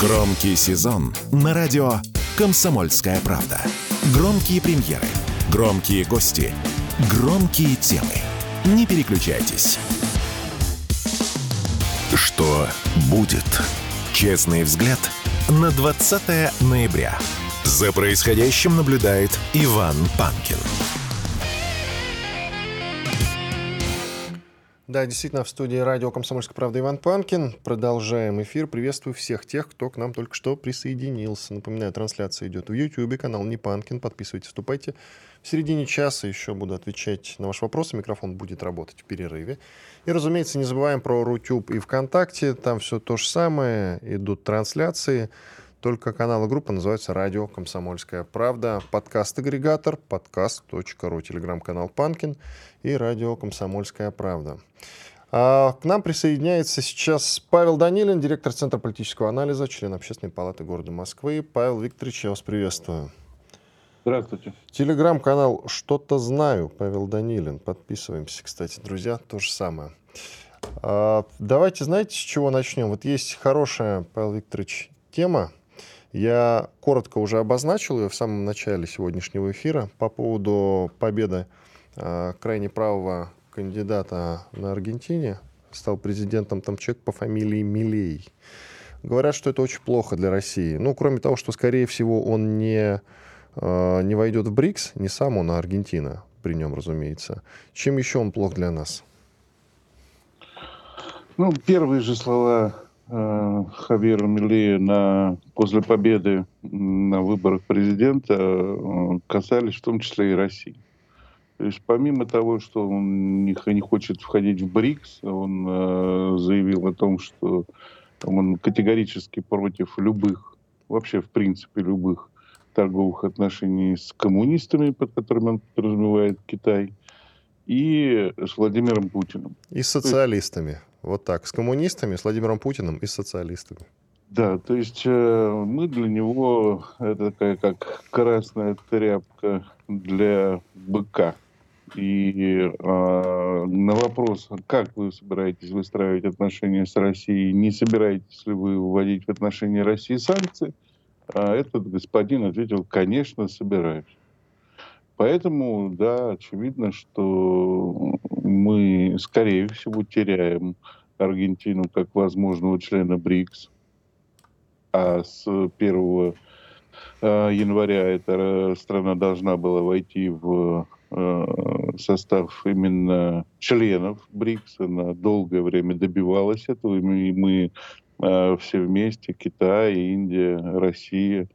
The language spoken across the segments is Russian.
Громкий сезон на радио «Комсомольская правда». Громкие премьеры, громкие гости, громкие темы. Не переключайтесь. Что будет? Честный взгляд на 20 ноября. За происходящим наблюдает Иван Панкин. Да, действительно, в студии радио «Комсомольская правда» Иван Панкин. Продолжаем эфир. Приветствую всех тех, кто к нам только что присоединился. Напоминаю, трансляция идет в YouTube, канал Не Панкин. Подписывайтесь, вступайте. В середине часа еще буду отвечать на ваши вопросы. Микрофон будет работать в перерыве. И, разумеется, не забываем про Рутюб и ВКонтакте. Там все то же самое. Идут трансляции. Только канал и группа называются «Радио Комсомольская правда». Подкаст-агрегатор, подкаст.ру, телеграм-канал «Панкин» и «Радио Комсомольская правда». А к нам присоединяется сейчас Павел Данилин, директор Центра политического анализа, член Общественной палаты города Москвы. Павел Викторович, я вас приветствую. Здравствуйте. Телеграм-канал «Что-то знаю», Павел Данилин. Подписываемся, кстати, друзья, то же самое. А, давайте, знаете, с чего начнем? Вот есть хорошая, Павел Викторович, тема, я коротко уже обозначил ее в самом начале сегодняшнего эфира по поводу победы э, крайне правого кандидата на Аргентине. Стал президентом там человек по фамилии Милей. Говорят, что это очень плохо для России. Ну, кроме того, что, скорее всего, он не, э, не войдет в БРИКС, не сам он, а Аргентина при нем, разумеется. Чем еще он плох для нас? Ну, первые же слова Хавьера Милея на, после победы на выборах президента э, касались в том числе и России. То есть помимо того, что он не, не хочет входить в БРИКС, он э, заявил о том, что он категорически против любых, вообще в принципе любых торговых отношений с коммунистами, под которыми он подразумевает Китай, и с Владимиром Путиным. И с социалистами. Вот так, с коммунистами, с Владимиром Путиным и с социалистами. Да, то есть э, мы для него это такая как красная тряпка для быка. И э, на вопрос, как вы собираетесь выстраивать отношения с Россией, не собираетесь ли вы вводить в отношении России санкции, э, этот господин ответил, конечно, собираюсь. Поэтому, да, очевидно, что мы, скорее всего, теряем Аргентину как возможного члена БРИКС. А с 1 э, января эта страна должна была войти в э, состав именно членов БРИКС. Она долгое время добивалась этого, и мы э, все вместе, Китай, Индия, Россия,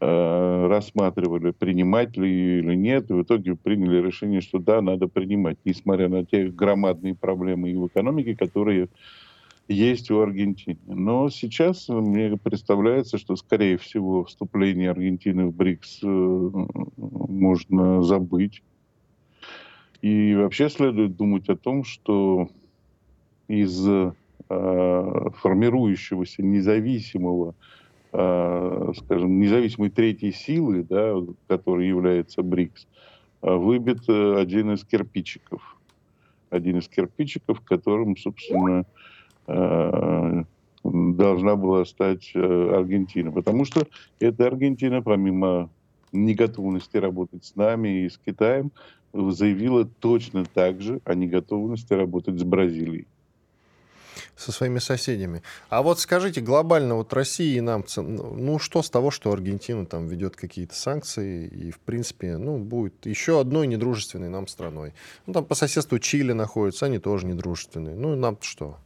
Э, рассматривали, принимать ли или нет, и в итоге приняли решение, что да, надо принимать, несмотря на те громадные проблемы и в экономике, которые есть у Аргентины. Но сейчас мне представляется, что, скорее всего, вступление Аргентины в БРИКС э, можно забыть. И вообще следует думать о том, что из э, формирующегося независимого Э, скажем, независимой третьей силы, да, которой является БРИКС, э, выбит э, один из кирпичиков. Один из кирпичиков, которым, собственно, должна была стать Аргентина. Потому что эта Аргентина, помимо неготовности работать с нами и с Китаем, заявила точно так же о неготовности работать с Бразилией со своими соседями. А вот скажите, глобально вот России и нам, ну что с того, что Аргентина там ведет какие-то санкции и, в принципе, ну, будет еще одной недружественной нам страной. Ну, там по соседству Чили находятся, они тоже недружественные. Ну, нам что?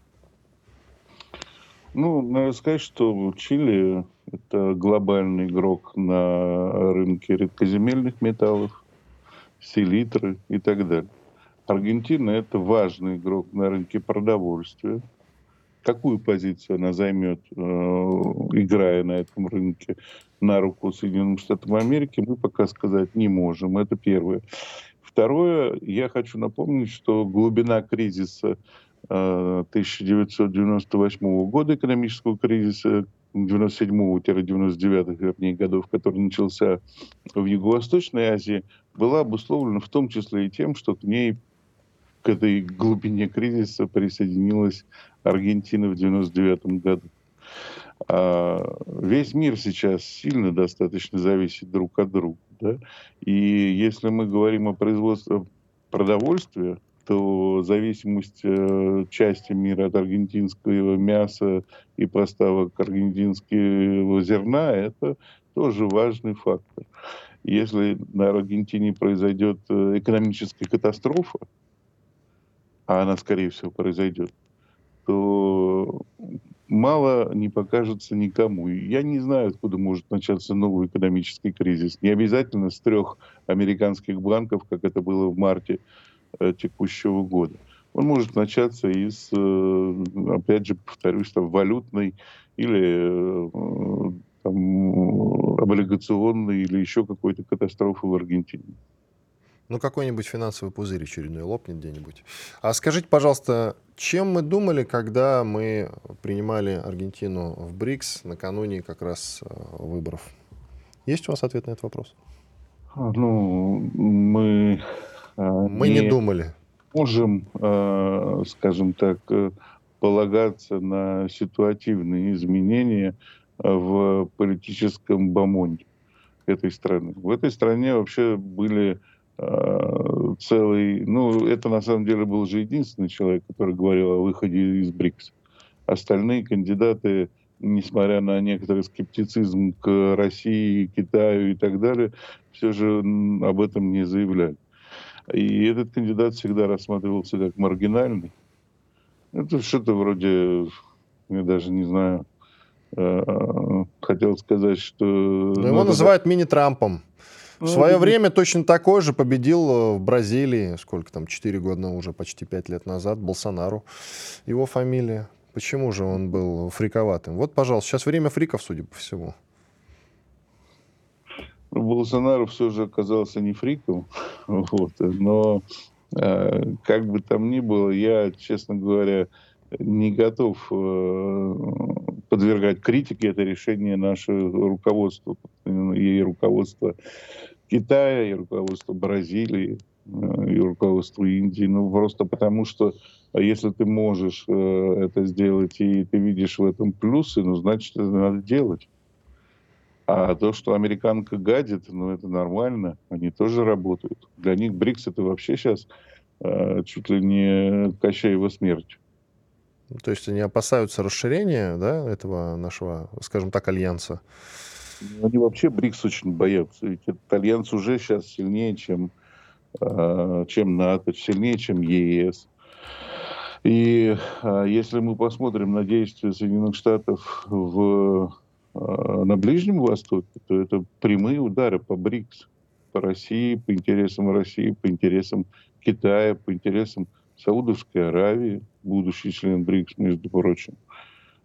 Ну, надо сказать, что Чили – это глобальный игрок на рынке редкоземельных металлов, селитры и так далее. Аргентина – это важный игрок на рынке продовольствия, какую позицию она займет, э, играя на этом рынке на руку Соединенным Штатам Америки, мы пока сказать не можем. Это первое. Второе, я хочу напомнить, что глубина кризиса 1998 э, года, экономического кризиса 97-99 вернее, годов, который начался в Юго-Восточной Азии, была обусловлена в том числе и тем, что к ней к этой глубине кризиса присоединилась Аргентина в 99 году. А весь мир сейчас сильно достаточно зависит друг от друга. Да? И если мы говорим о производстве продовольствия, то зависимость э, части мира от аргентинского мяса и поставок аргентинского зерна – это тоже важный фактор. Если на Аргентине произойдет э, экономическая катастрофа, а она, скорее всего, произойдет, то мало не покажется никому. Я не знаю, откуда может начаться новый экономический кризис. Не обязательно с трех американских банков, как это было в марте э, текущего года. Он может начаться из, э, опять же, повторюсь, там, валютной или э, там, облигационной или еще какой-то катастрофы в Аргентине. Ну, какой-нибудь финансовый пузырь очередной лопнет где-нибудь. А скажите, пожалуйста, чем мы думали, когда мы принимали Аргентину в БРИКС накануне как раз э, выборов? Есть у вас ответ на этот вопрос? А, ну, мы... Э, мы не, не думали. Можем, э, скажем так, полагаться на ситуативные изменения в политическом бомонде этой страны. В этой стране вообще были целый... Ну, это на самом деле был же единственный человек, который говорил о выходе из БРИКС. Остальные кандидаты, несмотря на некоторый скептицизм к России, Китаю и так далее, все же об этом не заявляли. И этот кандидат всегда рассматривался как маргинальный. Это что-то вроде, я даже не знаю, э, хотел сказать, что... Но его называют мини-Трампом. В свое время точно такой же победил э, в Бразилии, сколько там, 4 года уже, почти 5 лет назад, Болсонару. Его фамилия. Почему же он был фриковатым? Вот, пожалуйста, сейчас время фриков, судя по всему. Ну, Болсонару все же оказался не фриком, вот, но э, как бы там ни было, я, честно говоря, не готов э, подвергать критике это решение нашего руководства и руководства Китая, и руководства Бразилии, э, и руководства Индии. Ну, просто потому что а если ты можешь э, это сделать и ты видишь в этом плюсы, ну, значит, это надо делать. А то, что американка гадит, ну, это нормально. Они тоже работают. Для них БРИКС это вообще сейчас чуть ли не Кощеева смерть. То есть они опасаются расширения да, этого нашего, скажем так, альянса? Они вообще БРИКС очень боятся. Ведь этот альянс уже сейчас сильнее, чем, э, чем НАТО, сильнее, чем ЕС. И э, если мы посмотрим на действия Соединенных Штатов в, э, на Ближнем Востоке, то это прямые удары по БРИКС, по России, по интересам России, по интересам Китая, по интересам Саудовской Аравии, будущий член БРИКС, между прочим.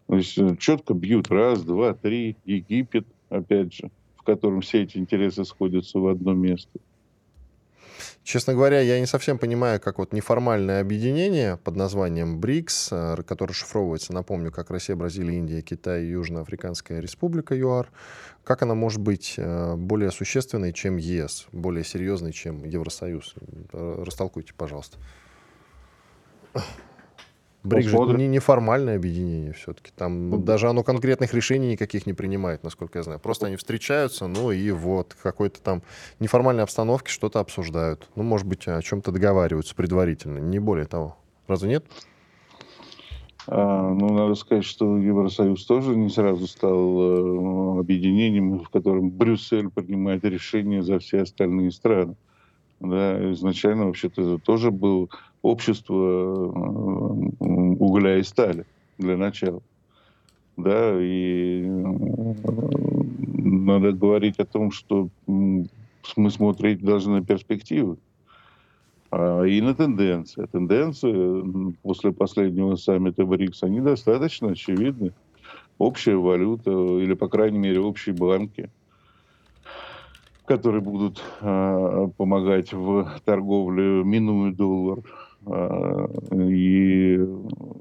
То есть э, четко бьют раз, два, три. Египет, опять же, в котором все эти интересы сходятся в одно место. Честно говоря, я не совсем понимаю, как вот неформальное объединение под названием БРИКС, э, которое шифровывается, напомню, как Россия, Бразилия, Индия, Китай Южноафриканская республика ЮАР, как она может быть э, более существенной, чем ЕС, более серьезной, чем Евросоюз? Растолкуйте, пожалуйста. БРИК же не неформальное объединение все-таки. Там ну, даже оно конкретных решений никаких не принимает, насколько я знаю. Просто они встречаются, ну и вот, какой-то там неформальной обстановке что-то обсуждают. Ну, может быть, о чем-то договариваются предварительно, не более того. Разве нет? А, ну, надо сказать, что Евросоюз тоже не сразу стал э, объединением, в котором Брюссель принимает решения за все остальные страны. Да, изначально вообще-то тоже был общество э, угля и стали для начала. Да, и э, надо говорить о том, что мы смотреть должны на перспективы а, и на тенденции. Тенденции после последнего саммита БРИКС, они достаточно очевидны. Общая валюта или, по крайней мере, общие банки, которые будут э, помогать в торговле, минуя доллар, а, и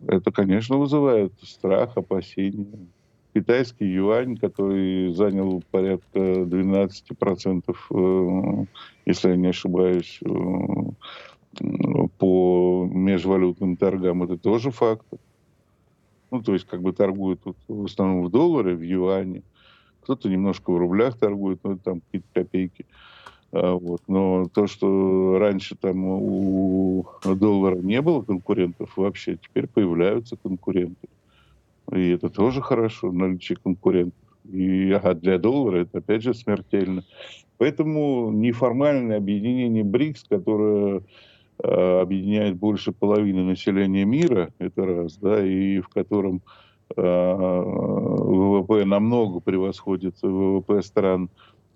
это, конечно, вызывает страх, опасения. Китайский юань, который занял порядка 12%, э, если я не ошибаюсь, э, по межвалютным торгам, это тоже факт. Ну, то есть, как бы торгуют в основном в долларе, в юане. Кто-то немножко в рублях торгует, но там какие-то копейки. А, вот. Но то, что раньше там у доллара не было конкурентов вообще, теперь появляются конкуренты. И это тоже хорошо, наличие конкурентов. И а для доллара это опять же смертельно. Поэтому неформальное объединение БРИКС, которое э, объединяет больше половины населения мира, это раз, да, и в котором ВВП намного превосходит ВВП стран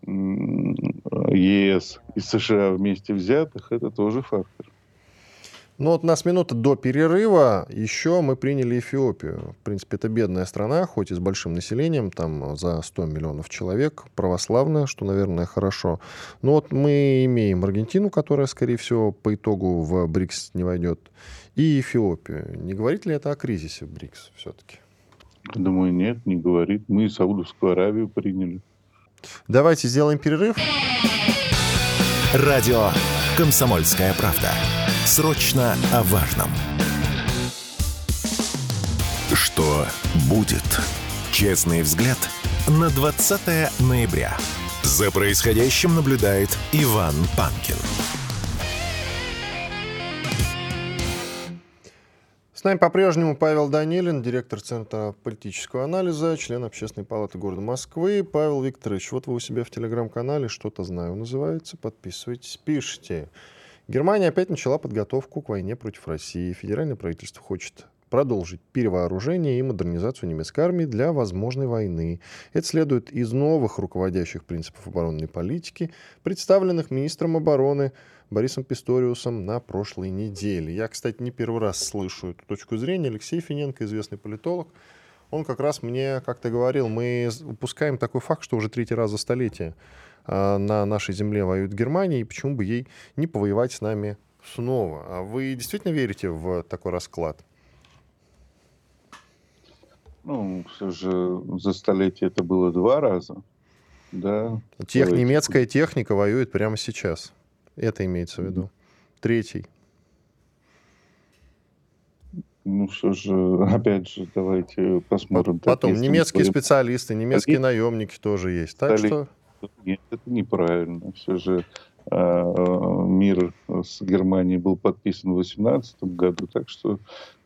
ЕС и США вместе взятых, это тоже фактор. Ну вот у нас минута до перерыва. Еще мы приняли Эфиопию. В принципе, это бедная страна, хоть и с большим населением, там за 100 миллионов человек, православная, что, наверное, хорошо. Но вот мы имеем Аргентину, которая, скорее всего, по итогу в БРИКС не войдет, и Эфиопию. Не говорит ли это о кризисе в БРИКС все-таки? Думаю, нет, не говорит. Мы и Саудовскую Аравию приняли. Давайте сделаем перерыв. Радио «Комсомольская правда». Срочно о важном. Что будет? Честный взгляд на 20 ноября. За происходящим наблюдает Иван Панкин. Нами по-прежнему Павел Данилин, директор Центра политического анализа, член Общественной палаты города Москвы. Павел Викторович, вот вы у себя в телеграм-канале «Что-то знаю» называется. Подписывайтесь, пишите. Германия опять начала подготовку к войне против России. Федеральное правительство хочет продолжить перевооружение и модернизацию немецкой армии для возможной войны. Это следует из новых руководящих принципов оборонной политики, представленных министром обороны Борисом Писториусом на прошлой неделе. Я, кстати, не первый раз слышу эту точку зрения. Алексей Финенко, известный политолог, он как раз мне как-то говорил, мы упускаем такой факт, что уже третий раз за столетие а, на нашей земле воюет Германия, и почему бы ей не повоевать с нами снова? А вы действительно верите в такой расклад? Ну, все же за столетие это было два раза. Да. Тех, немецкая техника воюет прямо сейчас. Это имеется в виду. Третий. Ну, все же, опять же, давайте посмотрим. Потом, так, немецкие мы... специалисты, немецкие наемники тоже есть. Так Стали... что... Нет, это неправильно. Все же э, мир с Германией был подписан в 18 году, так что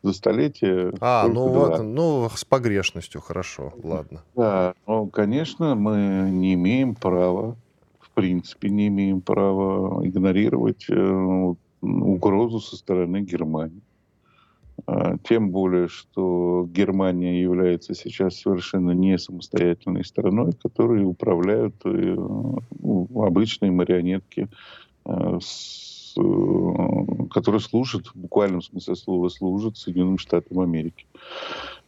за столетие... А, ну вот, ну, с погрешностью, хорошо, ладно. Да, ну, конечно, мы не имеем права, принципе, не имеем права игнорировать э, угрозу со стороны Германии. А, тем более, что Германия является сейчас совершенно не самостоятельной страной, которой управляют э, ну, обычные марионетки, э, с, э, которые служат, в буквальном смысле слова, служат Соединенным Штатам Америки.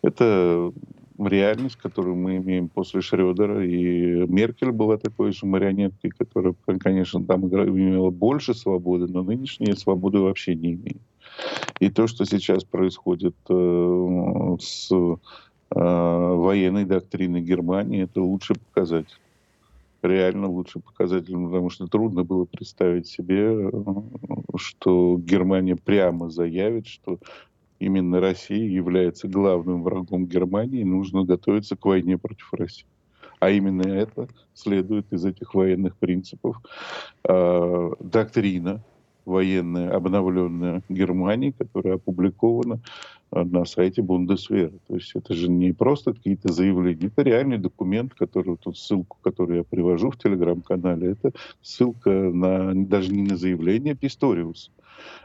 Это реальность, которую мы имеем после Шредера, и Меркель была такой же марионеткой, которая, конечно, там имела больше свободы, но нынешние свободы вообще не имеет. И то, что сейчас происходит э, с э, военной доктриной Германии, это лучший показатель. Реально лучший показатель, потому что трудно было представить себе, э, что Германия прямо заявит, что именно Россия является главным врагом Германии, и нужно готовиться к войне против России. А именно это следует из этих военных принципов. Э, доктрина военная, обновленная Германии, которая опубликована э, на сайте Бундесвера. То есть это же не просто какие-то заявления, это реальный документ, который тут ссылку, которую я привожу в телеграм-канале, это ссылка на даже не на заявление Писториуса,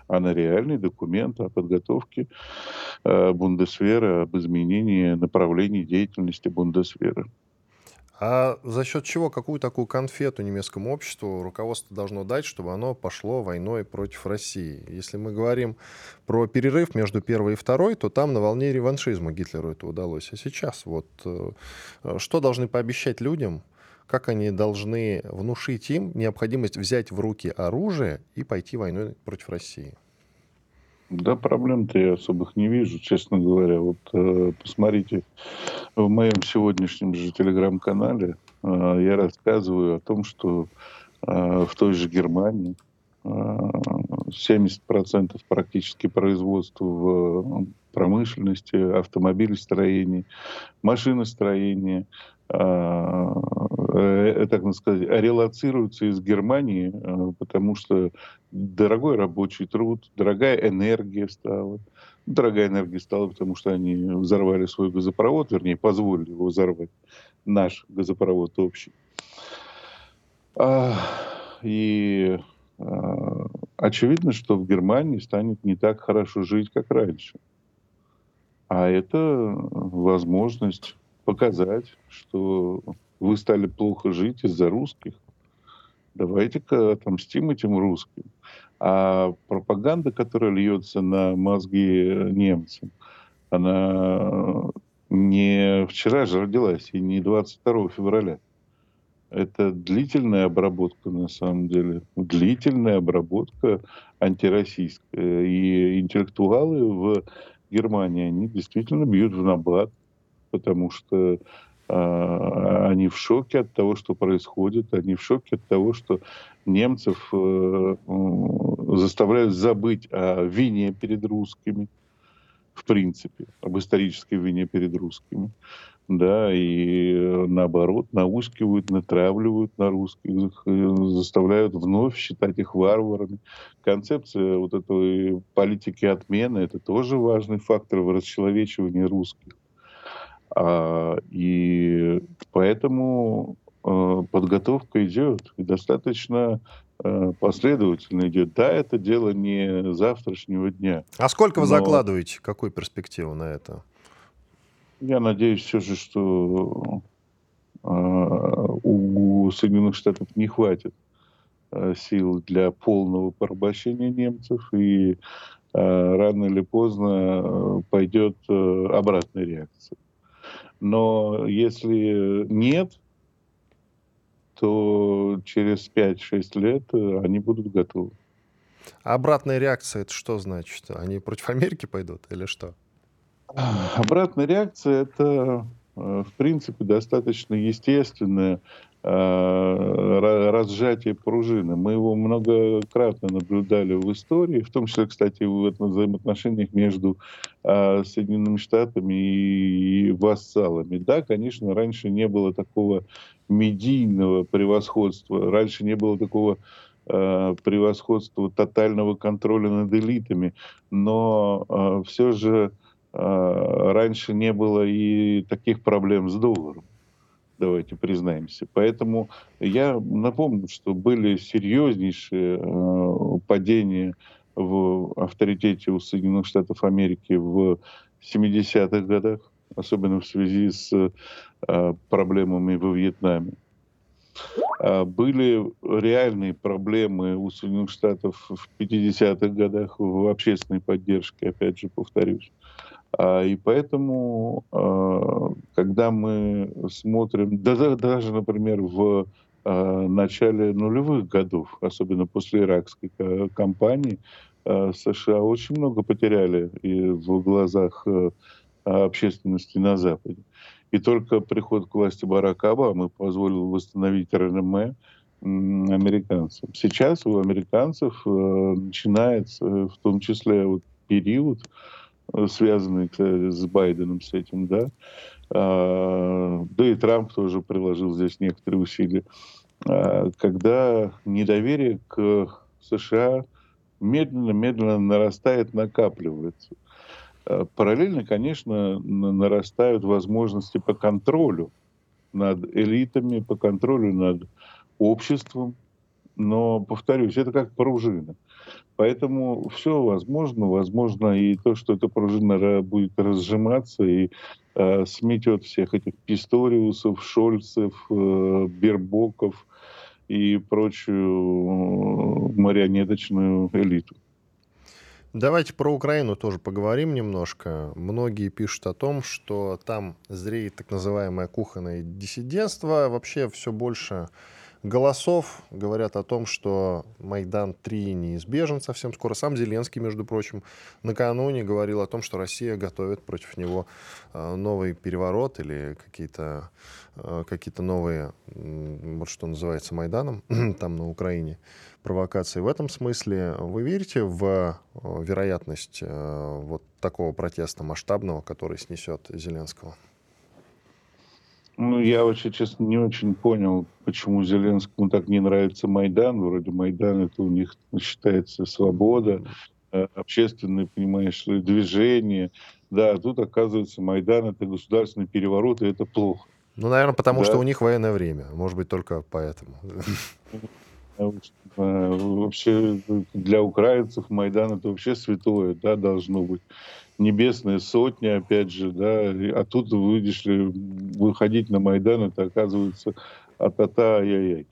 а на реальный документ о подготовке э, Бундесвера, об изменении направлений деятельности Бундесвера. А за счет чего, какую такую конфету немецкому обществу руководство должно дать, чтобы оно пошло войной против России? Если мы говорим про перерыв между первой и второй, то там на волне реваншизма Гитлеру это удалось. А сейчас вот э, что должны пообещать людям, как они должны внушить им необходимость взять в руки оружие и пойти войной против России? Да, проблем-то я особых не вижу, честно говоря. Вот э, посмотрите, в моем сегодняшнем же телеграм-канале э, я рассказываю о том, что э, в той же Германии э, 70% практически производства в промышленности, автомобилестроения, машиностроения, а, э, так сказать, релацируются из Германии, э, потому что дорогой рабочий труд, дорогая энергия стала. Дорогая энергия стала, потому что они взорвали свой газопровод, вернее, позволили его взорвать, наш газопровод общий. И а, очевидно, что в Германии станет не так хорошо жить, как раньше. А это возможность показать, что вы стали плохо жить из-за русских. Давайте-ка отомстим этим русским. А пропаганда, которая льется на мозги немцам, она не вчера же родилась, и не 22 февраля. Это длительная обработка, на самом деле. Длительная обработка антироссийская. И интеллектуалы в Германии, они действительно бьют в набат потому что они в шоке от того, что происходит, они в шоке от того, что немцев э, заставляют забыть о вине перед русскими, в принципе, об исторической вине перед русскими. Да, и наоборот, наускивают, натравливают на русских, заставляют вновь считать их варварами. Концепция вот этой политики отмены – это тоже важный фактор в расчеловечивании русских. А, и поэтому а, подготовка идет, и достаточно а, последовательно идет. Да, это дело не завтрашнего дня. А сколько вы но... закладываете? Какую перспективу на это? Я надеюсь все же, что у Соединенных Штатов не хватит сил для полного порабощения немцев, и рано или поздно пойдет обратная реакция. Но если нет, то через 5-6 лет э, они будут готовы. А обратная реакция это что значит? Они против Америки пойдут или что? Обратная реакция это, э, в принципе, достаточно естественная Э, разжатие пружины. Мы его многократно наблюдали в истории, в том числе, кстати, в взаимоотношениях между э, Соединенными Штатами и вассалами. Да, конечно, раньше не было такого медийного превосходства, раньше не было такого э, превосходства тотального контроля над элитами, но все же раньше не было и таких проблем с долларом давайте признаемся. Поэтому я напомню, что были серьезнейшие э, падения в авторитете у Соединенных Штатов Америки в 70-х годах, особенно в связи с э, проблемами во Вьетнаме. А были реальные проблемы у Соединенных Штатов в 50-х годах в общественной поддержке, опять же повторюсь. А, и поэтому, а, когда мы смотрим, даже, например, в начале нулевых годов, особенно после иракской кампании, США очень много потеряли и в глазах общественности на Западе. И только приход к власти Барака Обамы позволил восстановить РНМ американцам. Сейчас у американцев начинается в том числе вот период, связанный, кстати, с Байденом, с этим, да. А, да и Трамп тоже приложил здесь некоторые усилия. А, когда недоверие к США медленно-медленно нарастает, накапливается. А, параллельно, конечно, нарастают возможности по контролю над элитами, по контролю над обществом. Но, повторюсь, это как пружина. Поэтому все возможно. Возможно и то, что эта пружина будет разжиматься и э, сметет всех этих Писториусов, Шольцев, э, Бербоков и прочую э, марионеточную элиту. Давайте про Украину тоже поговорим немножко. Многие пишут о том, что там зреет так называемое кухонное диссидентство. Вообще все больше голосов говорят о том, что Майдан-3 неизбежен совсем скоро. Сам Зеленский, между прочим, накануне говорил о том, что Россия готовит против него э, новый переворот или какие-то э, какие новые, вот что называется, Майданом там на Украине, провокации. В этом смысле вы верите в вероятность вот такого протеста масштабного, который снесет Зеленского? Ну, я вообще, честно, не очень понял, почему Зеленскому так не нравится Майдан. Вроде Майдан это у них считается свобода, э, общественное, понимаешь, движение. Да, а тут, оказывается, Майдан это государственный переворот, и это плохо. Ну, наверное, потому да. что у них военное время. Может быть, только поэтому. Э, вообще для украинцев Майдан это вообще святое, да, должно быть небесная сотня, опять же, да, а тут, видишь ли, выходить на Майдан, это оказывается а-та-та, ай-яй-яй.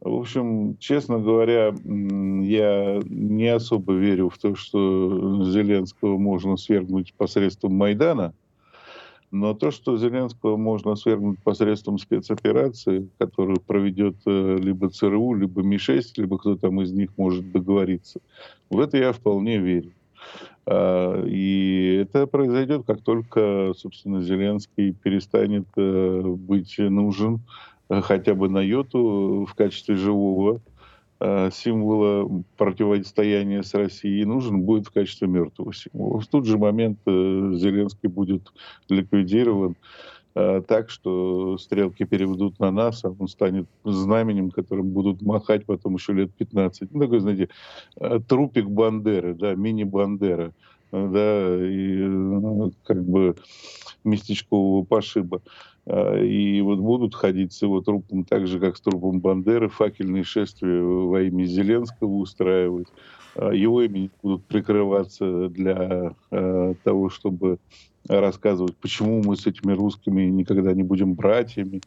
В общем, честно говоря, я не особо верю в то, что Зеленского можно свергнуть посредством Майдана, но то, что Зеленского можно свергнуть посредством спецоперации, которую проведет э, либо ЦРУ, либо Ми-6, либо кто там из них может договориться, в это я вполне верю. А, и это произойдет, как только, собственно, Зеленский перестанет э, быть нужен э, хотя бы на йоту в качестве живого э, символа противостояния с Россией, нужен будет в качестве мертвого символа. В тот же момент Зеленский будет ликвидирован так, что стрелки переведут на нас, а он станет знаменем, которым будут махать потом еще лет 15. Ну, такой, знаете, трупик Бандеры, да, мини-Бандера да, и как бы местечкового пошиба. А, и вот будут ходить с его трупом так же, как с трупом Бандеры, факельные шествия во имя Зеленского устраивать. А, его имени будут прикрываться для а, того, чтобы рассказывать, почему мы с этими русскими никогда не будем братьями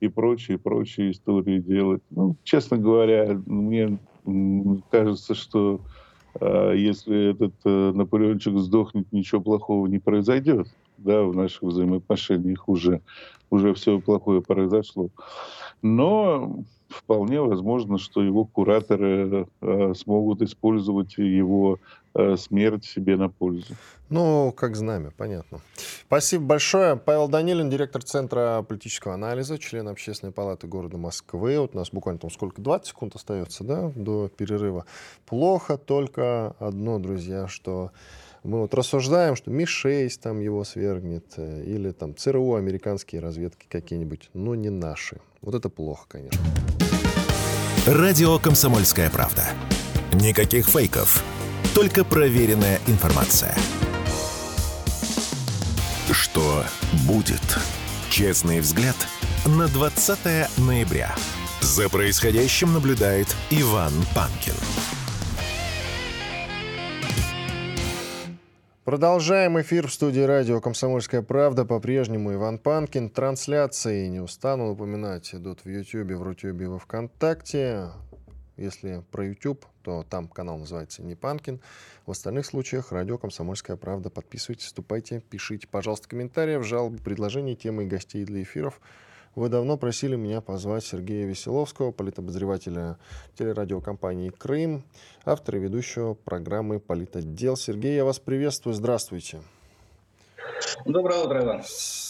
и прочие, прочие истории делать. Ну, честно говоря, мне кажется, что если этот э, Наполеончик сдохнет, ничего плохого не произойдет. Да, в наших взаимоотношениях уже, уже все плохое произошло. Но вполне возможно, что его кураторы э, смогут использовать его э, смерть себе на пользу. Ну, как знамя, понятно. Спасибо большое. Павел Данилин, директор Центра политического анализа, член Общественной палаты города Москвы. Вот у нас буквально там сколько, 20 секунд остается, да, до перерыва. Плохо только одно, друзья, что мы вот рассуждаем, что Ми-6 там его свергнет, э, или там ЦРУ, американские разведки какие-нибудь, но не наши. Вот это плохо, конечно. Радио «Комсомольская правда». Никаких фейков, только проверенная информация. Что будет? Честный взгляд на 20 ноября. За происходящим наблюдает Иван Панкин. Продолжаем эфир в студии радио «Комсомольская правда». По-прежнему Иван Панкин. Трансляции, не устану напоминать, идут в YouTube, в Рутюбе во Вконтакте. Если про YouTube, то там канал называется «Не Панкин». В остальных случаях радио «Комсомольская правда». Подписывайтесь, вступайте, пишите, пожалуйста, комментарии, жалобы, предложения, темы и гостей для эфиров – вы давно просили меня позвать Сергея Веселовского, политобозревателя телерадиокомпании «Крым», автора и ведущего программы «Политотдел». Сергей, я вас приветствую. Здравствуйте. Доброе утро, Иван.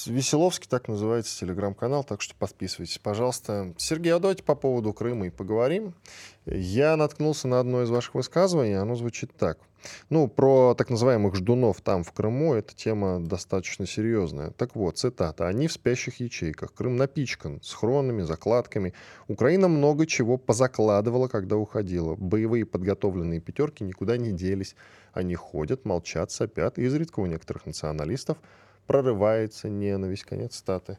Веселовский, так называется телеграм-канал, так что подписывайтесь, пожалуйста. Сергей, а давайте по поводу Крыма и поговорим. Я наткнулся на одно из ваших высказываний, оно звучит так. Ну, про так называемых ждунов там, в Крыму, эта тема достаточно серьезная. Так вот, цитата. «Они в спящих ячейках. Крым напичкан схронами, закладками. Украина много чего позакладывала, когда уходила. Боевые подготовленные пятерки никуда не делись. Они ходят, молчат, сопят. Изредка у некоторых националистов прорывается ненависть». Конец цитаты.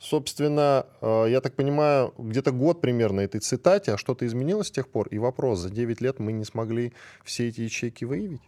Собственно, э, я так понимаю, где-то год примерно этой цитате, а что-то изменилось с тех пор? И вопрос, за 9 лет мы не смогли все эти ячейки выявить?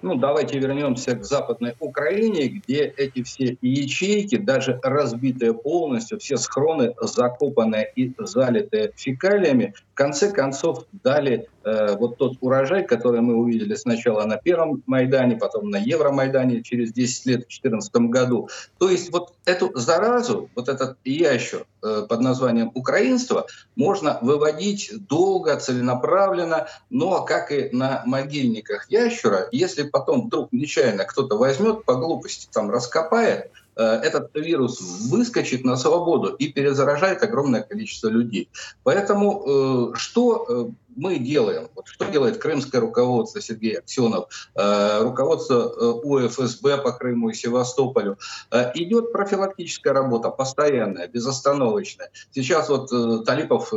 Ну, давайте вернемся к Западной Украине, где эти все ячейки, даже разбитые полностью, все схроны закопанные и залитые фекалиями, в конце концов дали э, вот тот урожай, который мы увидели сначала на первом Майдане, потом на Евромайдане через 10 лет в 2014 году. То есть вот эту заразу, вот этот ящер, под названием украинство можно выводить долго, целенаправленно, но как и на могильниках ящера, если потом вдруг нечаянно кто-то возьмет по глупости, там раскопает, э, этот вирус выскочит на свободу и перезаражает огромное количество людей. Поэтому что мы делаем, вот что делает крымское руководство Сергей Аксенов, э, руководство э, УФСБ по Крыму и Севастополю, э, идет профилактическая работа, постоянная, безостановочная. Сейчас вот Талипов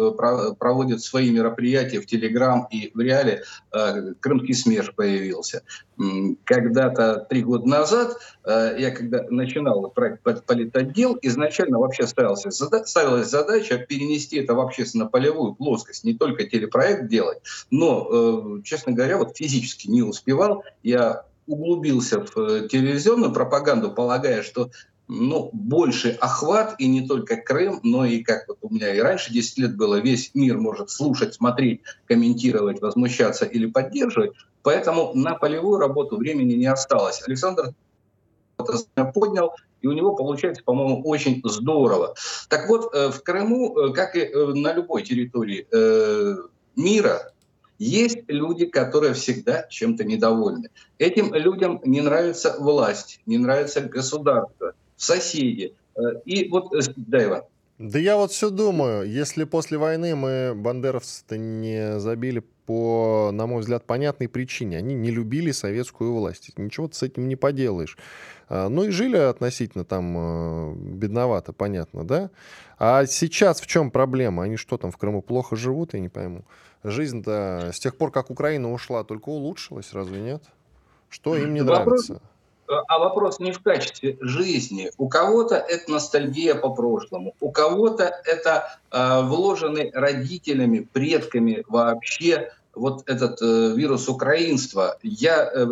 проводит свои мероприятия в Телеграм и в Реале, Крымский СМЕРШ появился. Когда-то три года назад, я когда начинал проект политотдел, изначально вообще ставилась задача перенести это в общественно-полевую плоскость, не только телепроект делать. Но, э, честно говоря, вот физически не успевал. Я углубился в э, телевизионную пропаганду, полагая, что ну, больше охват, и не только Крым, но и, как вот у меня и раньше 10 лет было, весь мир может слушать, смотреть, комментировать, возмущаться или поддерживать. Поэтому на полевую работу времени не осталось. Александр поднял, и у него получается, по-моему, очень здорово. Так вот, э, в Крыму, как и на любой территории мира есть люди, которые всегда чем-то недовольны. Этим людям не нравится власть, не нравится государство, соседи. Э, и вот, э, да, Иван. Да я вот все думаю, если после войны мы бандеровцы-то не забили по, на мой взгляд, понятной причине. Они не любили советскую власть. Ничего ты с этим не поделаешь. А, ну и жили относительно там э, бедновато, понятно, да? А сейчас в чем проблема? Они что там в Крыму плохо живут, я не пойму жизнь-то с тех пор, как Украина ушла, только улучшилась, разве нет? Что им не вопрос, нравится? А вопрос не в качестве жизни. У кого-то это ностальгия по прошлому, у кого-то это э, вложенный родителями, предками вообще вот этот э, вирус украинства. Я э,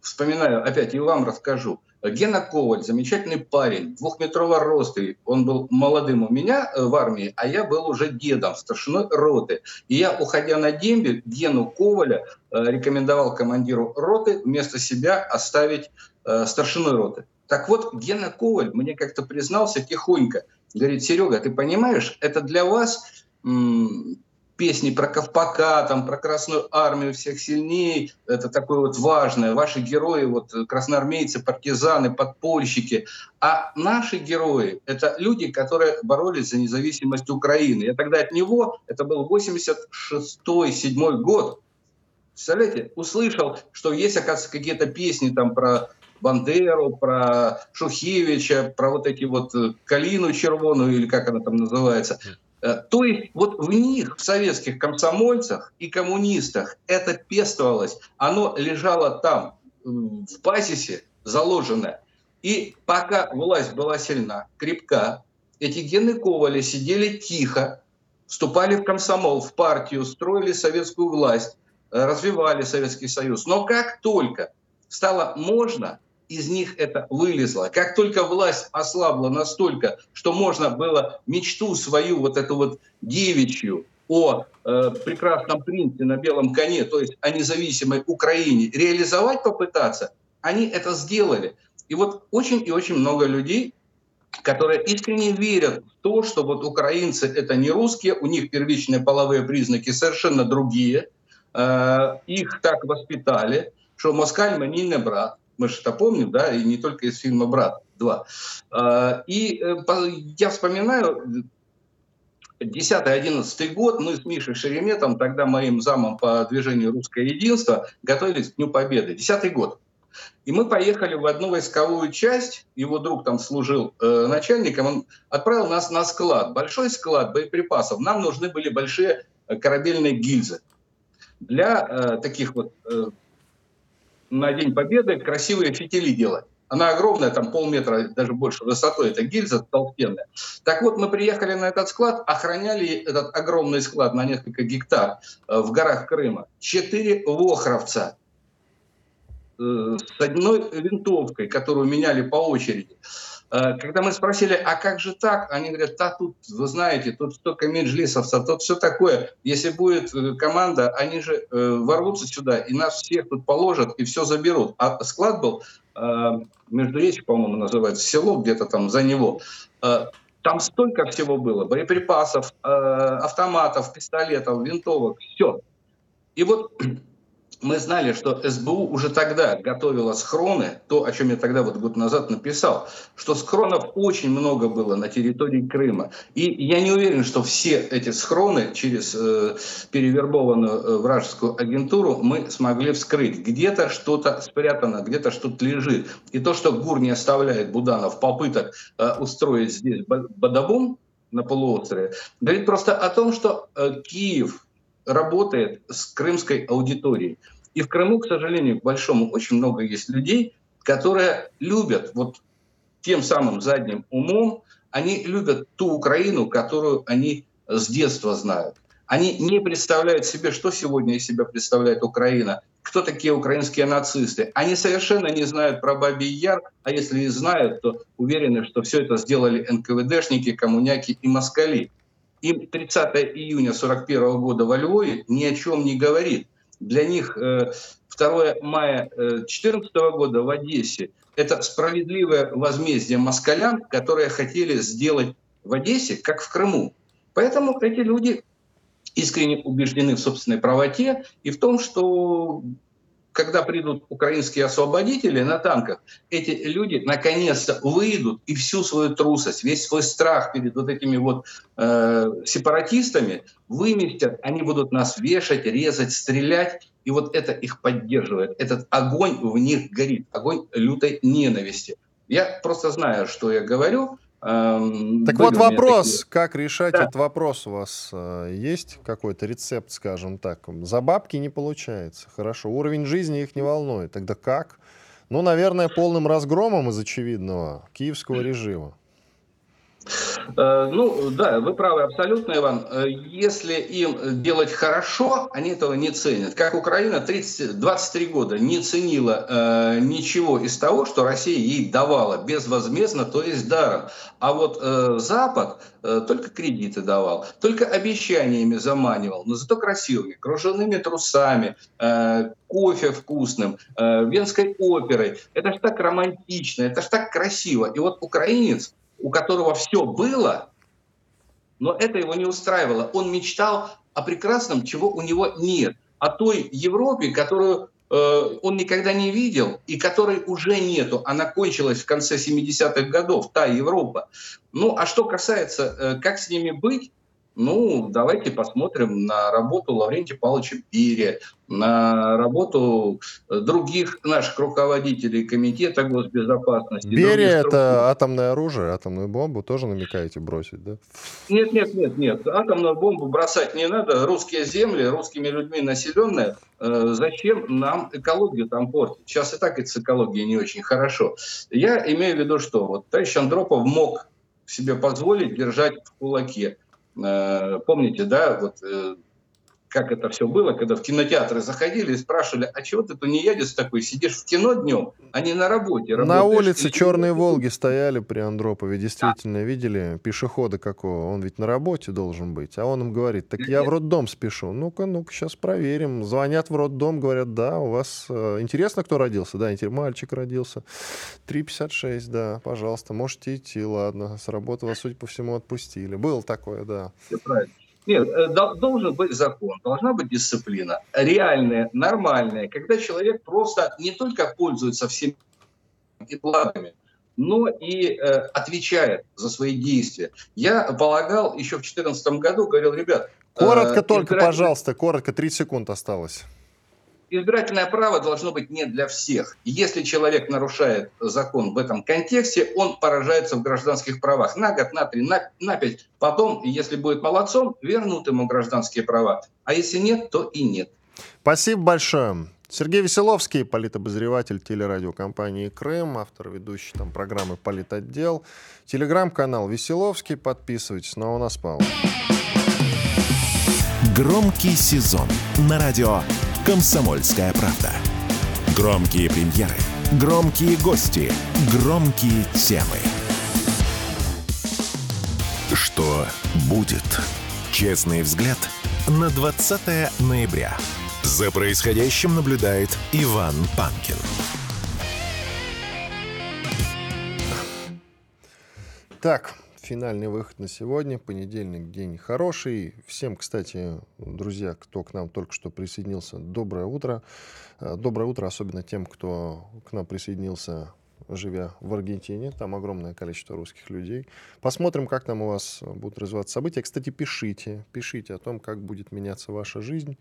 вспоминаю, опять и вам расскажу. Гена Коваль, замечательный парень, двухметрового роста. Он был молодым у меня э, в армии, а я был уже дедом, старшиной роты. И я, уходя на дембель, Гену Коваля э, рекомендовал командиру роты вместо себя оставить э, старшиной роты. Так вот, Гена Коваль мне как-то признался тихонько. Говорит, Серега, ты понимаешь, это для вас песни про Ковпака, там, про Красную Армию всех сильней, это такое вот важное. Ваши герои, вот красноармейцы, партизаны, подпольщики. А наши герои — это люди, которые боролись за независимость Украины. Я тогда от него, это был 86-7 год, Представляете, услышал, что есть, оказывается, какие-то песни там про Бандеру, про Шухевича, про вот эти вот э, Калину червоную, или как она там называется. Э, то есть вот в них, в советских комсомольцах и коммунистах это пестовалось, оно лежало там, в базисе заложенное. И пока власть была сильна, крепка, эти гены Ковали сидели тихо, вступали в комсомол, в партию, строили советскую власть, э, развивали Советский Союз. Но как только стало можно, из них это вылезло. Как только власть ослабла настолько, что можно было мечту свою, вот эту вот девичью, о э, прекрасном принце на белом коне, то есть о независимой Украине, реализовать попытаться, они это сделали. И вот очень и очень много людей, которые искренне верят в то, что вот украинцы это не русские, у них первичные половые признаки совершенно другие, э, их так воспитали, что москаль не брат, мы же это помним, да, и не только из фильма «Брат 2». А, и э, я вспоминаю 10-11 год мы с Мишей Шереметом, тогда моим замом по движению «Русское единство», готовились к Дню Победы. 10 год. И мы поехали в одну войсковую часть, его друг там служил э, начальником, он отправил нас на склад, большой склад боеприпасов. Нам нужны были большие э, корабельные гильзы. Для э, таких вот э, на День Победы красивые фитили делать. Она огромная, там полметра, даже больше высотой, это гильза толстенная. Так вот, мы приехали на этот склад, охраняли этот огромный склад на несколько гектар э, в горах Крыма. Четыре вохровца э, с одной винтовкой, которую меняли по очереди. Э, когда мы спросили, а как же так? Они говорят, да тут, вы знаете, тут столько меджлисовцев, тут все такое. Если будет э, команда, они же э, ворвутся сюда и нас всех тут положат и все заберут. А склад был, между речи, по-моему, называется, село где-то там за него. Там столько всего было, боеприпасов, автоматов, пистолетов, винтовок, все. И вот мы знали, что СБУ уже тогда готовила схроны, то, о чем я тогда вот год назад написал, что схронов очень много было на территории Крыма. И я не уверен, что все эти схроны через э, перевербованную э, вражескую агентуру мы смогли вскрыть. Где-то что-то спрятано, где-то что-то лежит. И то, что ГУР не оставляет Буданов попыток э, устроить здесь бадабум на полуострове, говорит просто о том, что э, Киев работает с крымской аудиторией. И в Крыму, к сожалению, к большому, очень много есть людей, которые любят вот тем самым задним умом, они любят ту Украину, которую они с детства знают. Они не представляют себе, что сегодня из себя представляет Украина, кто такие украинские нацисты. Они совершенно не знают про Бабий Яр, а если и знают, то уверены, что все это сделали НКВДшники, коммуняки и москали. Им 30 июня 1941 года во Львове ни о чем не говорит. Для них 2 э, мая 2014 э, года в Одессе это справедливое возмездие москалям, которые хотели сделать в Одессе, как в Крыму. Поэтому эти люди искренне убеждены в собственной правоте и в том, что когда придут украинские освободители на танках, эти люди наконец-то выйдут и всю свою трусость, весь свой страх перед вот этими вот э, сепаратистами выместят, они будут нас вешать, резать, стрелять, и вот это их поддерживает. Этот огонь в них горит, огонь лютой ненависти. Я просто знаю, что я говорю, так вот вопрос, такие... как решать да. этот вопрос у вас? Э, есть какой-то рецепт, скажем так? За бабки не получается. Хорошо, уровень жизни их не волнует. Тогда как? Ну, наверное, полным разгромом из очевидного киевского режима. Э, ну, да, вы правы абсолютно, Иван. Э, если им делать хорошо, они этого не ценят. Как Украина 30, 23 года не ценила э, ничего из того, что Россия ей давала безвозмездно, то есть даром. А вот э, Запад э, только кредиты давал, только обещаниями заманивал, но зато красивыми, кружевными трусами, э, кофе вкусным, э, венской оперой. Это ж так романтично, это ж так красиво. И вот украинец у которого все было, но это его не устраивало. Он мечтал о прекрасном, чего у него нет. О той Европе, которую э, он никогда не видел и которой уже нету. Она кончилась в конце 70-х годов, та Европа. Ну, а что касается, э, как с ними быть, ну, давайте посмотрим на работу Лаврентия Павловича Берия, на работу других наших руководителей Комитета госбезопасности. Берия — это атомное оружие, атомную бомбу тоже намекаете бросить, да? Нет, нет, нет, нет. Атомную бомбу бросать не надо. Русские земли, русскими людьми населенные. Э, зачем нам экологию там портить? Сейчас и так и с экологией не очень хорошо. Я имею в виду, что вот товарищ Андропов мог себе позволить держать в кулаке Э, помните, да, вот э, как это все было, когда в кинотеатры заходили и спрашивали, а чего ты тунеядец такой, сидишь в кино днем, а не на работе? На улице черные «Волги» стояли при Андропове, действительно, видели пешехода какого, он ведь на работе должен быть, а он им говорит, так я в роддом спешу, ну-ка, ну-ка, сейчас проверим. Звонят в роддом, говорят, да, у вас э, интересно, кто родился? Да, мальчик родился. 3,56, да, пожалуйста, можете идти, ладно, с работы вас, судя по всему, отпустили. Было такое, да. Все правильно. Нет, э, должен быть закон, должна быть дисциплина. Реальная, нормальная, когда человек просто не только пользуется всеми благами, но и э, отвечает за свои действия. Я полагал еще в 2014 году, говорил, ребят... Коротко э, только, избиратель... пожалуйста, коротко, 30 секунд осталось избирательное право должно быть не для всех. Если человек нарушает закон в этом контексте, он поражается в гражданских правах на год, на три, на, на пять. Потом, если будет молодцом, вернут ему гражданские права. А если нет, то и нет. Спасибо большое. Сергей Веселовский, политобозреватель телерадиокомпании «Крым», автор ведущий там программы «Политотдел». Телеграм-канал «Веселовский». Подписывайтесь. Ну а у нас пауза. Громкий сезон на радио «Комсомольская правда». Громкие премьеры, громкие гости, громкие темы. Что будет? Честный взгляд на 20 ноября. За происходящим наблюдает Иван Панкин. Так, Финальный выход на сегодня. Понедельник, день хороший. Всем, кстати, друзья, кто к нам только что присоединился, доброе утро. Э, доброе утро, особенно тем, кто к нам присоединился живя в Аргентине. Там огромное количество русских людей. Посмотрим, как там у вас будут развиваться события. Кстати, пишите. Пишите о том, как будет меняться ваша жизнь.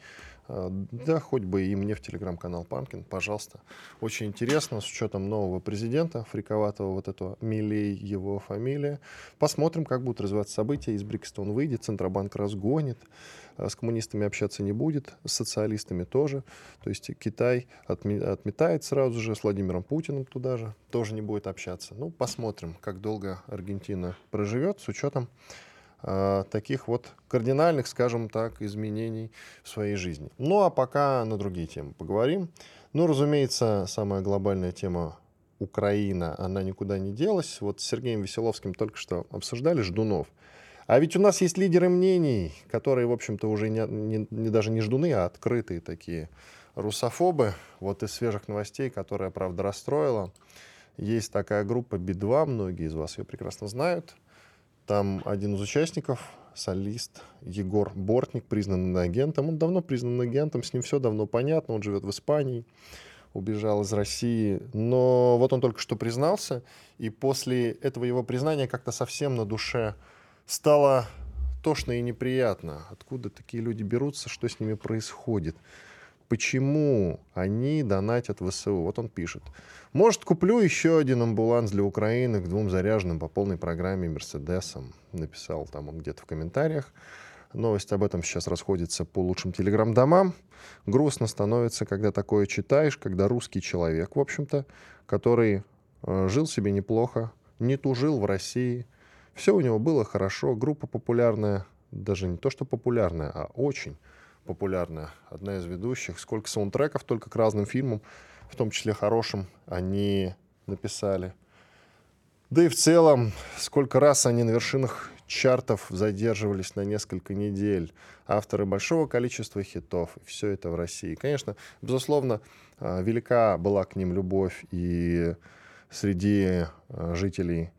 А, да, хоть бы и мне в телеграм-канал Панкин, пожалуйста. Очень интересно, с учетом нового президента, фриковатого вот этого Милей, его фамилия. Посмотрим, как будут развиваться события. Из Брикста он выйдет, Центробанк разгонит. А, с коммунистами общаться не будет, с социалистами тоже. То есть Китай отметает сразу же, с Владимиром Путиным туда же тоже не будет общаться. Ну, посмотрим, как долго Аргентина проживет с учетом э, таких вот кардинальных, скажем так, изменений в своей жизни. Ну, а пока на другие темы поговорим. Ну, разумеется, самая глобальная тема Украина, она никуда не делась. Вот с Сергеем Веселовским только что обсуждали Ждунов. А ведь у нас есть лидеры мнений, которые, в общем-то, уже не, не, не даже не ждуны, а открытые такие русофобы. Вот из свежих новостей, которая, правда, расстроила. Есть такая группа Би-2, многие из вас ее прекрасно знают. Там один из участников, солист Егор Бортник, признан агентом. Он давно признан агентом, с ним все давно понятно, он живет в Испании, убежал из России. Но вот он только что признался, и после этого его признания как-то совсем на душе стало тошно и неприятно. Откуда такие люди берутся, что с ними происходит? Почему они донатят ВСУ? Вот он пишет. Может, куплю еще один амбуланс для Украины к двум заряженным по полной программе Мерседесам. Написал там он где-то в комментариях. Новость об этом сейчас расходится по лучшим телеграм-домам. Грустно становится, когда такое читаешь, когда русский человек, в общем-то, который э, жил себе неплохо, не тужил в России, все у него было хорошо, группа популярная, даже не то что популярная, а очень популярная, одна из ведущих. Сколько саундтреков только к разным фильмам, в том числе хорошим, они написали. Да и в целом, сколько раз они на вершинах чартов задерживались на несколько недель. Авторы большого количества хитов. Все это в России. Конечно, безусловно, а, велика была к ним любовь и среди а, жителей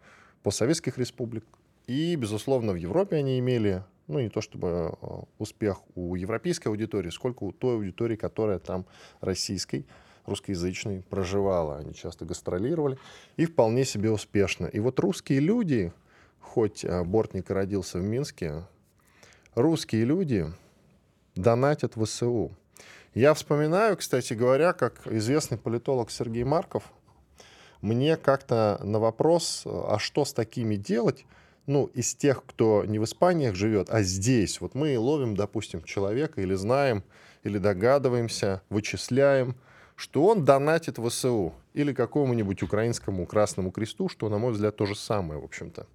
постсоветских республик. И, безусловно, в Европе они имели, ну, не то чтобы э, успех у европейской аудитории, сколько у той аудитории, которая там российской, русскоязычной проживала. Они часто гастролировали и вполне себе успешно. И вот русские люди, хоть э, Бортник родился в Минске, русские люди донатят в СУ. Я вспоминаю, кстати говоря, как известный политолог Сергей Марков мне как-то на вопрос, а что с такими делать, ну, из тех, кто не в Испаниях живет, а здесь, вот мы ловим, допустим, человека или знаем, или догадываемся, вычисляем, что он донатит ВСУ или какому-нибудь украинскому Красному Кресту, что, на мой взгляд, то же самое, в общем-то.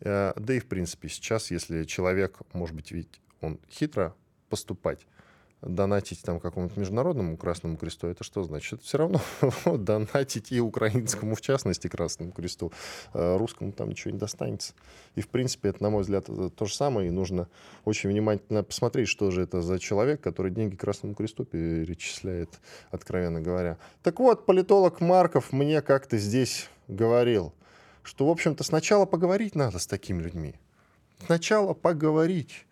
Э, да и, в принципе, сейчас, если человек, может быть, ведь он хитро поступать, донатить там какому-то международному Красному Кресту, это что значит? Все равно донатить и украинскому, в частности, Красному Кресту. Э, русскому там ничего не достанется. И, в принципе, это, на мой взгляд, то же самое. И нужно очень внимательно посмотреть, что же это за человек, который деньги Красному Кресту перечисляет, откровенно говоря. Так вот, политолог Марков мне как-то здесь говорил, что, в общем-то, сначала поговорить надо с такими людьми. Сначала поговорить.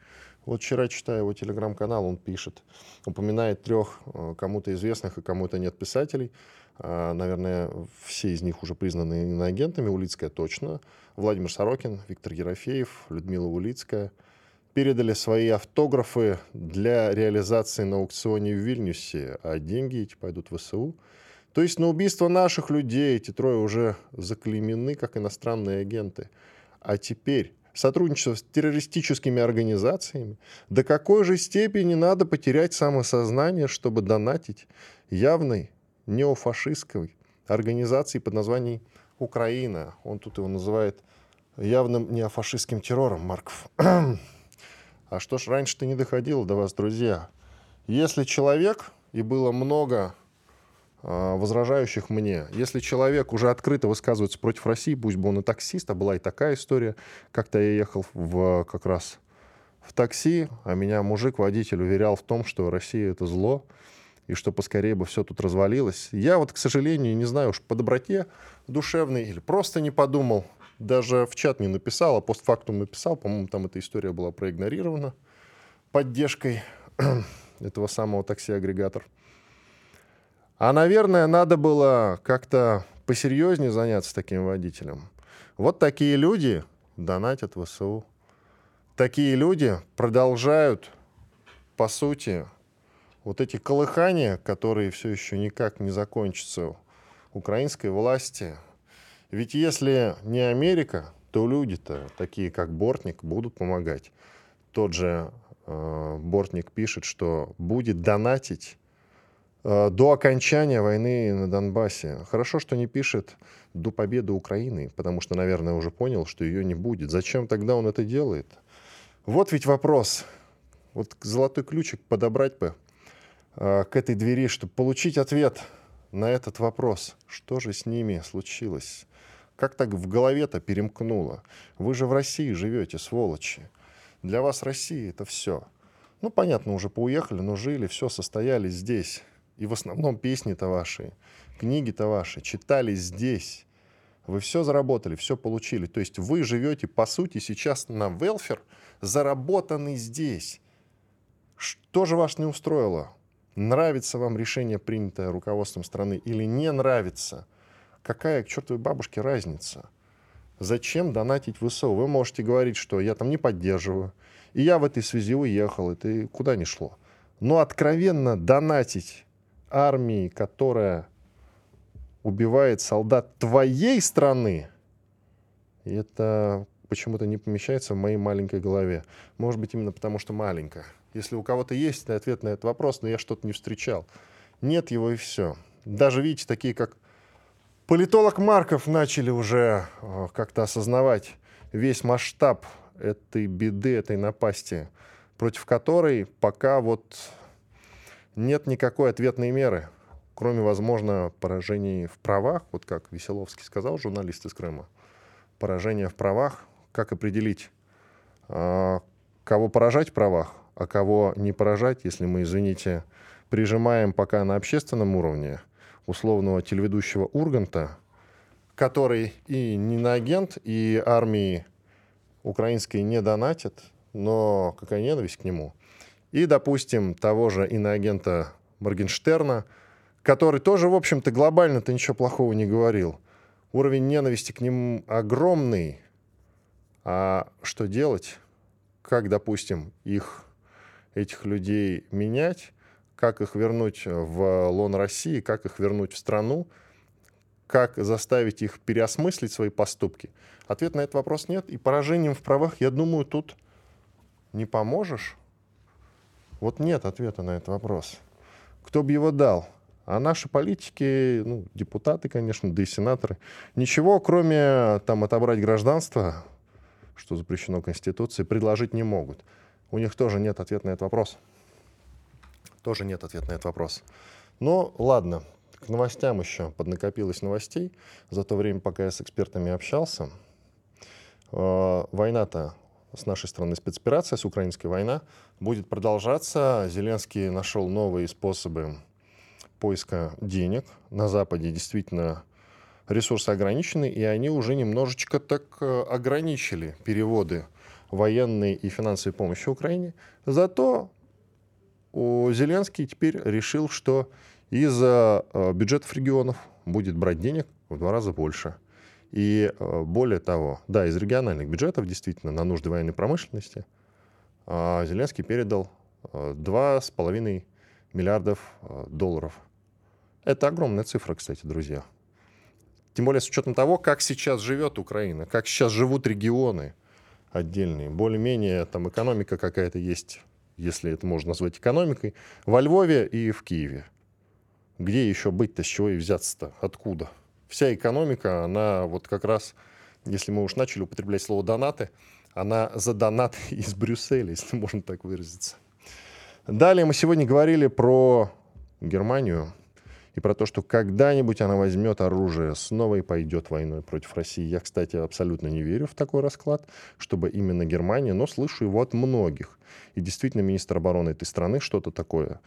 Вот вчера, читая его телеграм-канал, он пишет, упоминает трех э, кому-то известных и кому-то нет писателей. А, наверное, все из них уже признаны иноагентами. Улицкая точно. Владимир Сорокин, Виктор Ерофеев, Людмила Улицкая передали свои автографы для реализации на аукционе в Вильнюсе, а деньги эти пойдут в ВСУ. То есть на убийство наших людей эти трое уже заклеймены как иностранные агенты. А теперь сотрудничество с террористическими организациями, до какой же степени надо потерять самосознание, чтобы донатить явной неофашистской организации под названием Украина. Он тут его называет явным неофашистским террором, Марков. А что ж раньше-то не доходило до вас, друзья? Если человек, и было много возражающих мне. Если человек уже открыто высказывается против России, пусть бы он и таксист, а была и такая история. Как-то я ехал в, как раз в такси, а меня мужик-водитель уверял в том, что Россия — это зло, и что поскорее бы все тут развалилось. Я вот, к сожалению, не знаю уж по доброте душевной или просто не подумал, даже в чат не написал, а постфактум написал. По-моему, там эта история была проигнорирована поддержкой этого самого такси-агрегатор. А, наверное, надо было как-то посерьезнее заняться таким водителем. Вот такие люди донатят ВСУ. Такие люди продолжают, по сути, вот эти колыхания, которые все еще никак не закончатся украинской власти. Ведь если не Америка, то люди-то, такие как Бортник, будут помогать. Тот же э, Бортник пишет, что будет донатить до окончания войны на Донбассе. Хорошо, что не пишет до победы Украины, потому что, наверное, уже понял, что ее не будет. Зачем тогда он это делает? Вот ведь вопрос. Вот золотой ключик подобрать бы э, к этой двери, чтобы получить ответ на этот вопрос. Что же с ними случилось? Как так в голове-то перемкнуло? Вы же в России живете, сволочи. Для вас Россия — это все. Ну, понятно, уже поуехали, но жили, все, состоялись здесь. И в основном песни-то ваши, книги-то ваши читались здесь. Вы все заработали, все получили. То есть вы живете, по сути, сейчас на велфер, заработанный здесь. Что же вас не устроило? Нравится вам решение, принятое руководством страны, или не нравится? Какая к чертовой бабушке разница? Зачем донатить ВСУ? Вы можете говорить, что я там не поддерживаю. И я в этой связи уехал, и ты куда не шло. Но откровенно донатить армии, которая убивает солдат твоей страны, это почему-то не помещается в моей маленькой голове. Может быть, именно потому, что маленькая. Если у кого-то есть ответ на этот вопрос, но я что-то не встречал. Нет его и все. Даже, видите, такие как политолог Марков начали уже э, как-то осознавать весь масштаб этой беды, этой напасти, против которой пока вот нет никакой ответной меры, кроме, возможно, поражений в правах, вот как Веселовский сказал, журналист из Крыма, поражение в правах, как определить, э, кого поражать в правах, а кого не поражать, если мы, извините, прижимаем пока на общественном уровне условного телеведущего Урганта, который и не на агент, и армии украинской не донатит, но какая ненависть к нему. И, допустим, того же иноагента Моргенштерна, который тоже, в общем-то, глобально-то ничего плохого не говорил. Уровень ненависти к нему огромный. А что делать? Как, допустим, их этих людей менять, как их вернуть в лон России, как их вернуть в страну, как заставить их переосмыслить свои поступки? Ответ на этот вопрос нет. И поражением в правах, я думаю, тут не поможешь. Вот нет ответа на этот вопрос. Кто бы его дал? А наши политики, ну, депутаты, конечно, да и сенаторы, ничего, кроме там отобрать гражданство, что запрещено Конституцией, предложить не могут. У них тоже нет ответа на этот вопрос. Тоже нет ответа на этот вопрос. Но ладно, к новостям еще поднакопилось новостей. За то время, пока я с экспертами общался, э, война-то с нашей стороны спецоперация, с украинской война, будет продолжаться. Зеленский нашел новые способы поиска денег. На Западе действительно ресурсы ограничены, и они уже немножечко так э, ограничили переводы военной и финансовой помощи Украине. Зато Зеленский теперь решил, что из э, бюджетов регионов будет брать денег в два раза больше. И э, более того, да, из региональных бюджетов действительно на нужды военной промышленности а Зеленский передал 2,5 э, миллиардов долларов. Это огромная цифра, кстати, друзья. Тем более с учетом того, как сейчас живет Украина, как сейчас живут регионы – отдельные. Более-менее там экономика какая-то есть, если это можно назвать экономикой, во Львове и в Киеве. Где еще быть-то, с чего и взяться-то? Откуда? Вся экономика, она вот как раз, если мы уж начали употреблять слово «донаты», она за донат из Брюсселя, если можно так выразиться. Далее мы сегодня говорили про Германию, и про то, что когда-нибудь она возьмет оружие снова и пойдет войной против России. Я, кстати, абсолютно не верю в такой расклад, чтобы именно Германия, но слышу его от многих. И действительно, министр обороны этой страны что-то такое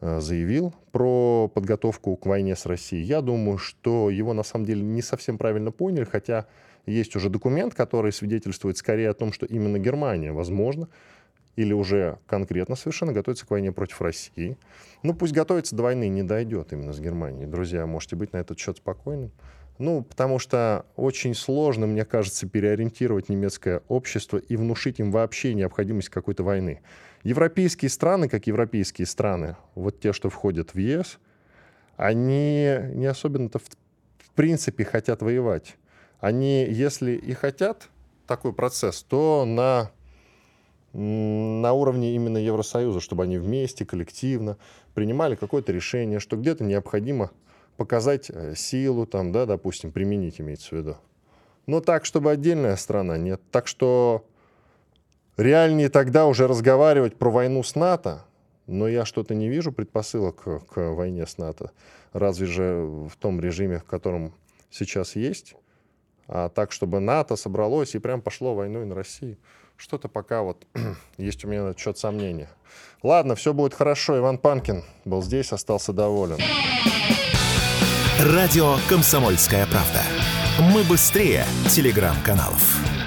заявил про подготовку к войне с Россией. Я думаю, что его на самом деле не совсем правильно поняли, хотя есть уже документ, который свидетельствует скорее о том, что именно Германия, возможно, или уже конкретно совершенно готовится к войне против России. Ну, пусть готовится до войны, не дойдет именно с Германией. Друзья, можете быть на этот счет спокойным. Ну, потому что очень сложно, мне кажется, переориентировать немецкое общество и внушить им вообще необходимость какой-то войны. Европейские страны, как европейские страны, вот те, что входят в ЕС, они не особенно-то в, в принципе хотят воевать. Они, если и хотят такой процесс, то на, на уровне именно Евросоюза, чтобы они вместе, коллективно принимали какое-то решение, что где-то необходимо показать э, силу, там, да, допустим, применить имеется в виду. Но так, чтобы отдельная страна, нет. Так что реальнее тогда уже разговаривать про войну с НАТО, но я что-то не вижу предпосылок к, войне с НАТО. Разве же в том режиме, в котором сейчас есть. А так, чтобы НАТО собралось и прям пошло войной на Россию. Что-то пока вот есть у меня на счет сомнения. Ладно, все будет хорошо. Иван Панкин был здесь, остался доволен. Радио «Комсомольская правда». Мы быстрее телеграм-каналов.